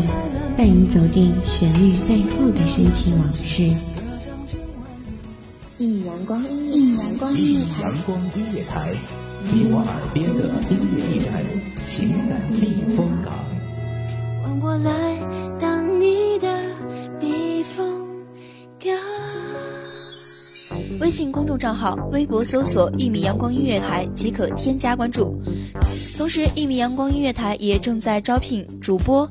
乐，带你走进旋律背后的深情往事。一米阳光，一阳光音乐台，阳光音乐台，你我耳边的音乐驿站，情感避风港。换我来当你的避风港。微信公众账号、微博搜索“一米阳光音乐台”即可添加关注。同时，一米阳光音乐台也正在招聘主播、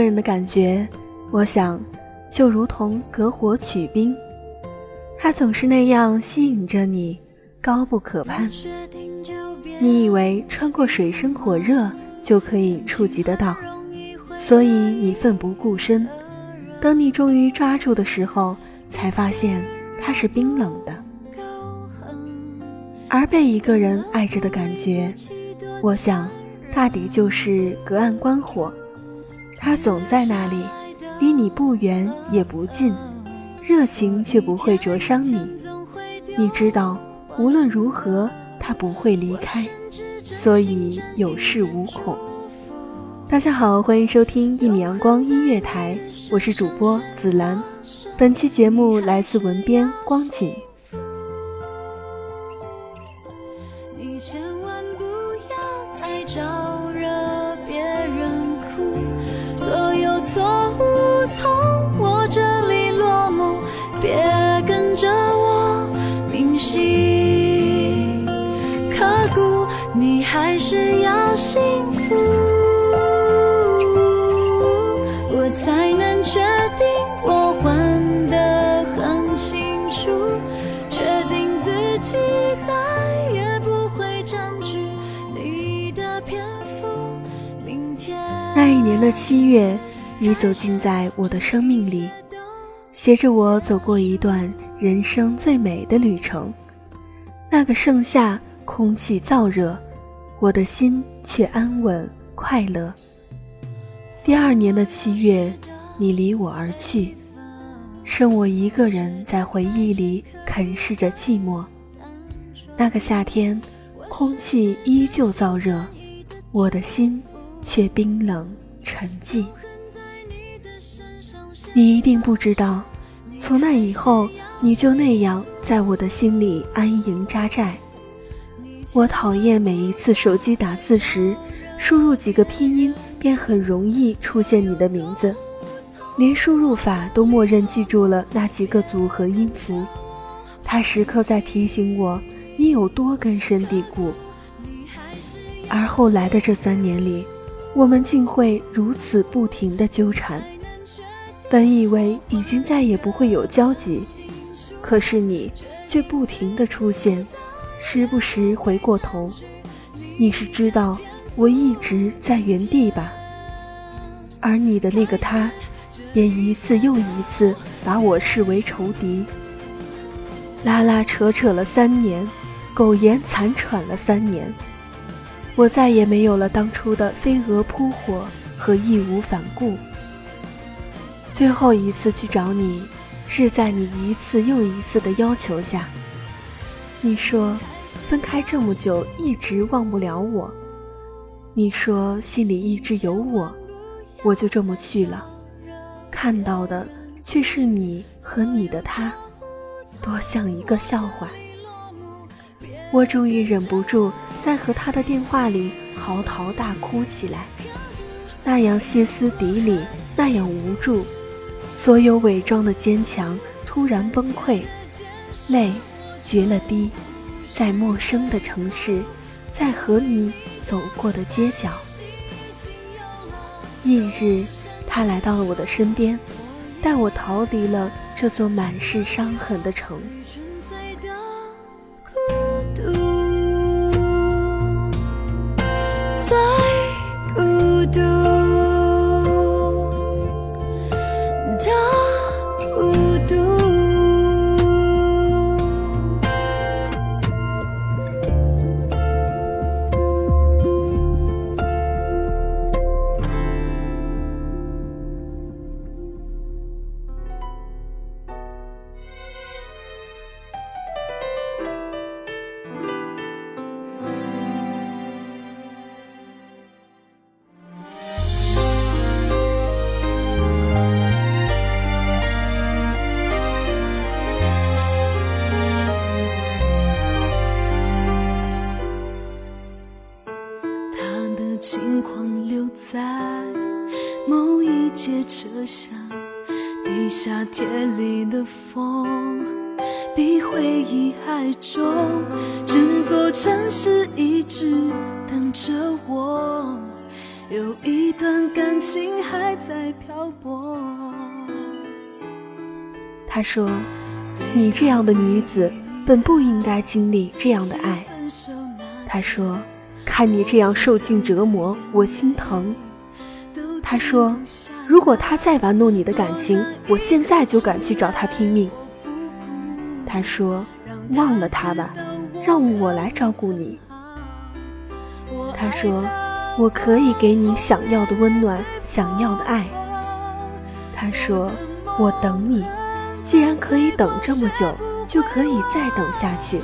个人的感觉，我想，就如同隔火取冰，它总是那样吸引着你，高不可攀。你以为穿过水深火热就可以触及得到，所以你奋不顾身。等你终于抓住的时候，才发现它是冰冷的。而被一个人爱着的感觉，我想，大抵就是隔岸观火。他总在那里，离你不远也不近，热情却不会灼伤你。你知道，无论如何他不会离开，所以有恃无恐。大家好，欢迎收听一米阳光音乐台，我是主播紫兰。本期节目来自文编光景。你还是要幸福，我才能确定我还得很清楚，确定自己再也不会占据你的篇幅。明天。那一年的七月，你走进在我的生命里，携着我走过一段人生最美的旅程。那个盛夏，空气燥热，我的心却安稳快乐。第二年的七月，你离我而去，剩我一个人在回忆里啃噬着寂寞。那个夏天，空气依旧燥热，我的心却冰冷沉寂。你一定不知道，从那以后，你就那样在我的心里安营扎寨。我讨厌每一次手机打字时，输入几个拼音便很容易出现你的名字，连输入法都默认记住了那几个组合音符。它时刻在提醒我，你有多根深蒂固。而后来的这三年里，我们竟会如此不停的纠缠。本以为已经再也不会有交集，可是你却不停的出现，时不时回过头。你是知道我一直在原地吧？而你的那个他，也一次又一次把我视为仇敌。拉拉扯扯了三年，苟延残喘了三年，我再也没有了当初的飞蛾扑火和义无反顾。最后一次去找你，是在你一次又一次的要求下。你说，分开这么久，一直忘不了我。你说心里一直有我，我就这么去了，看到的却是你和你的他，多像一个笑话。我终于忍不住在和他的电话里嚎啕大哭起来，那样歇斯底里，那样无助。所有伪装的坚强突然崩溃，泪决了堤，在陌生的城市，在和你走过的街角。一日，他来到了我的身边，带我逃离了这座满是伤痕的城。夏天里的风，比回忆还重。整座城市一直等着我，有一段感情还在漂泊。他说：“你这样的女子，本不应该经历这样的爱。”他说：“看你这样受尽折磨，我心疼。”他说。如果他再玩弄你的感情，我现在就敢去找他拼命。他说：“忘了他吧，让我来照顾你。”他说：“我可以给你想要的温暖，想要的爱。”他说：“我等你，既然可以等这么久，就可以再等下去，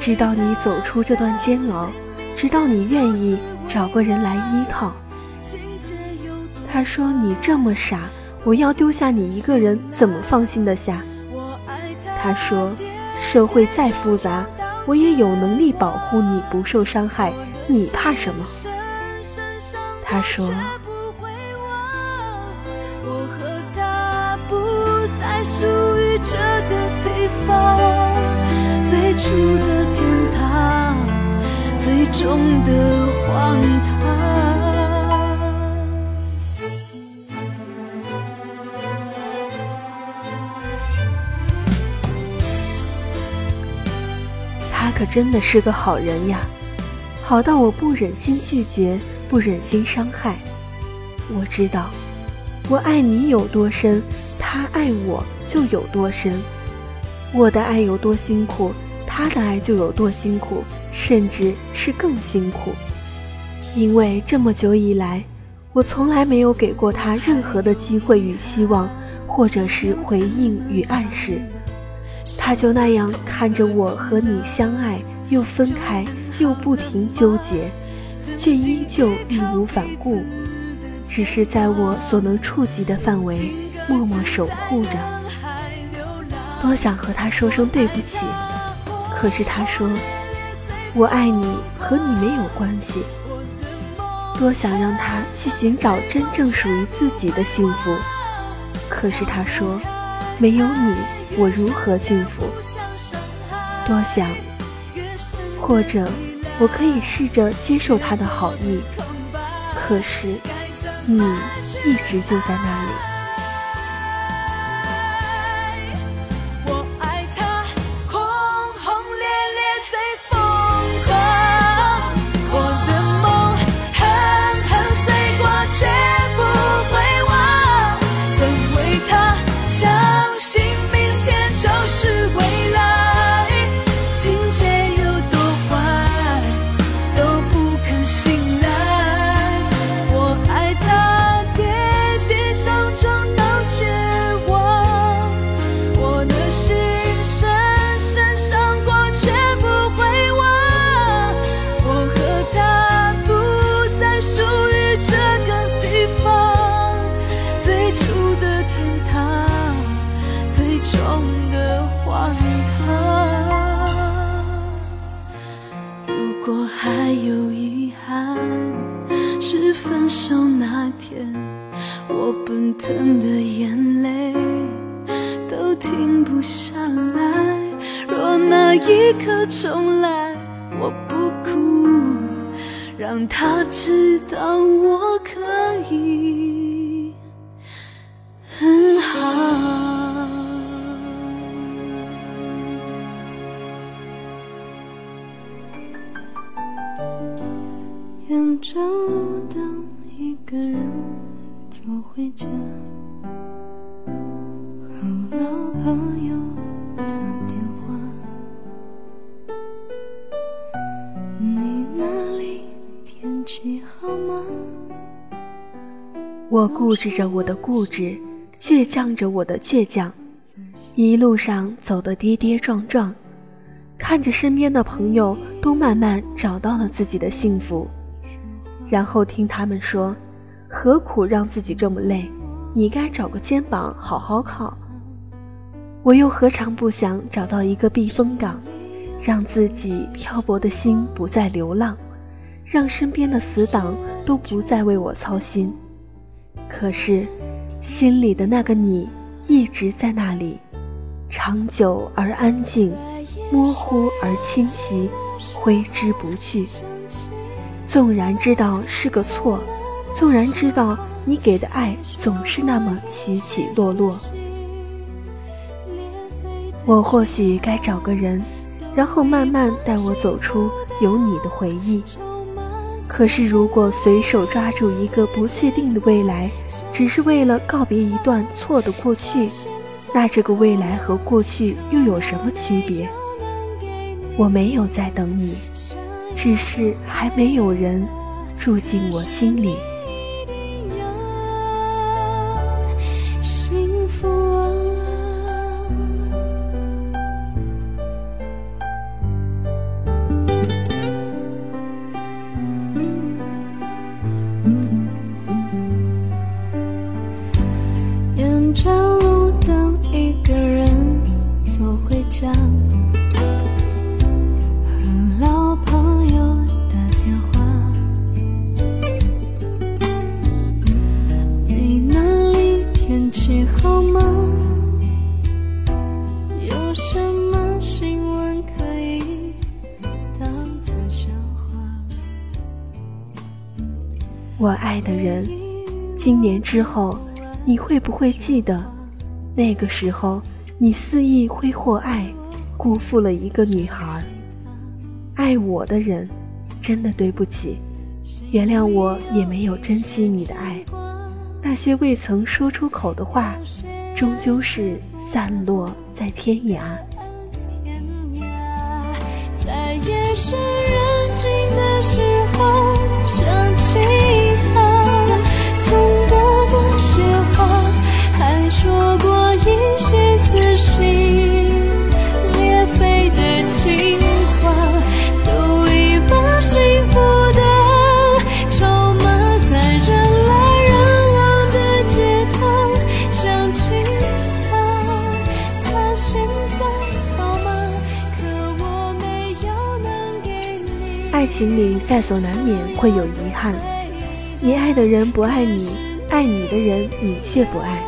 直到你走出这段煎熬，直到你愿意找个人来依靠。”他说：“你这么傻，我要丢下你一个人，怎么放心得下？”他说：“社会再复杂，我也有能力保护你不受伤害，你怕什么？”他说：“我和他不再属于这个地方，最初的天堂，最终的荒唐。”真的是个好人呀，好到我不忍心拒绝，不忍心伤害。我知道，我爱你有多深，他爱我就有多深。我的爱有多辛苦，他的爱就有多辛苦，甚至是更辛苦。因为这么久以来，我从来没有给过他任何的机会与希望，或者是回应与暗示。他就那样看着我和你相爱，又分开，又不停纠结，却依旧义无反顾，只是在我所能触及的范围默默守护着。多想和他说声对不起，可是他说我爱你和你没有关系。多想让他去寻找真正属于自己的幸福，可是他说没有你。我如何幸福？多想，或者我可以试着接受他的好意，可是你一直就在那里。疼的眼泪都停不下来。若那一刻重来，我不哭，让他知道我可以很好。眼沿着路灯，一个人回家，我固执着我的固执，倔强着我的倔强，一路上走得跌跌撞撞，看着身边的朋友都慢慢找到了自己的幸福，然后听他们说：“何苦让自己这么累？你该找个肩膀好好靠。”我又何尝不想找到一个避风港，让自己漂泊的心不再流浪，让身边的死党都不再为我操心。可是，心里的那个你一直在那里，长久而安静，模糊而清晰，挥之不去。纵然知道是个错，纵然知道你给的爱总是那么起起落落，我或许该找个人，然后慢慢带我走出有你的回忆。可是，如果随手抓住一个不确定的未来，只是为了告别一段错的过去，那这个未来和过去又有什么区别？我没有在等你，只是还没有人住进我心里。爱的人，今年之后，你会不会记得，那个时候你肆意挥霍爱，辜负了一个女孩？爱我的人，真的对不起，原谅我也没有珍惜你的爱。那些未曾说出口的话，终究是散落在天涯。在夜深人静的时候，心里在所难免会有遗憾，你爱的人不爱你，爱你的人你却不爱。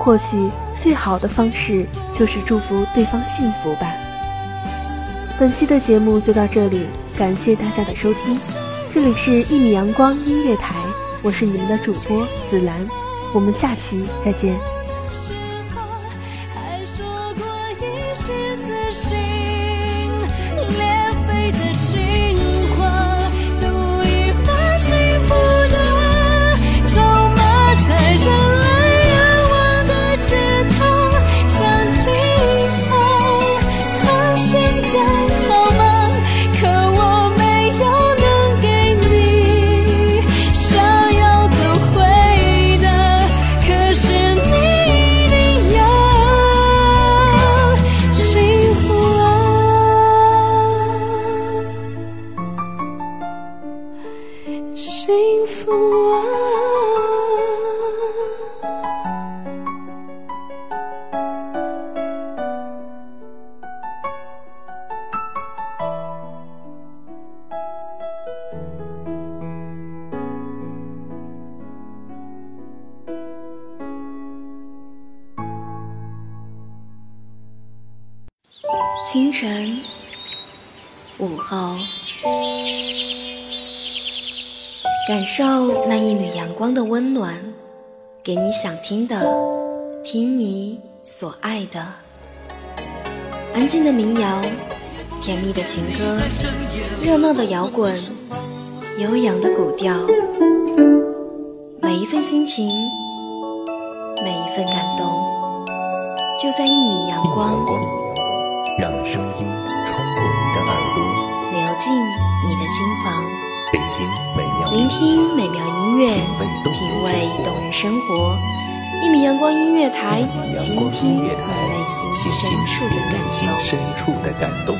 或许最好的方式就是祝福对方幸福吧。本期的节目就到这里，感谢大家的收听。这里是一米阳光音乐台，我是你们的主播紫兰，我们下期再见。清晨、午后，感受那一缕阳光的温暖，给你想听的，听你所爱的。安静的民谣，甜蜜的情歌，热闹的摇滚，悠扬的古调，每一份心情，每一份感动，就在一米阳光，让声音穿过你的耳朵，流进你的心房，聆听美妙，聆听美妙音乐，品味动人生活。一米阳光音乐台，倾听你内心深处的感动。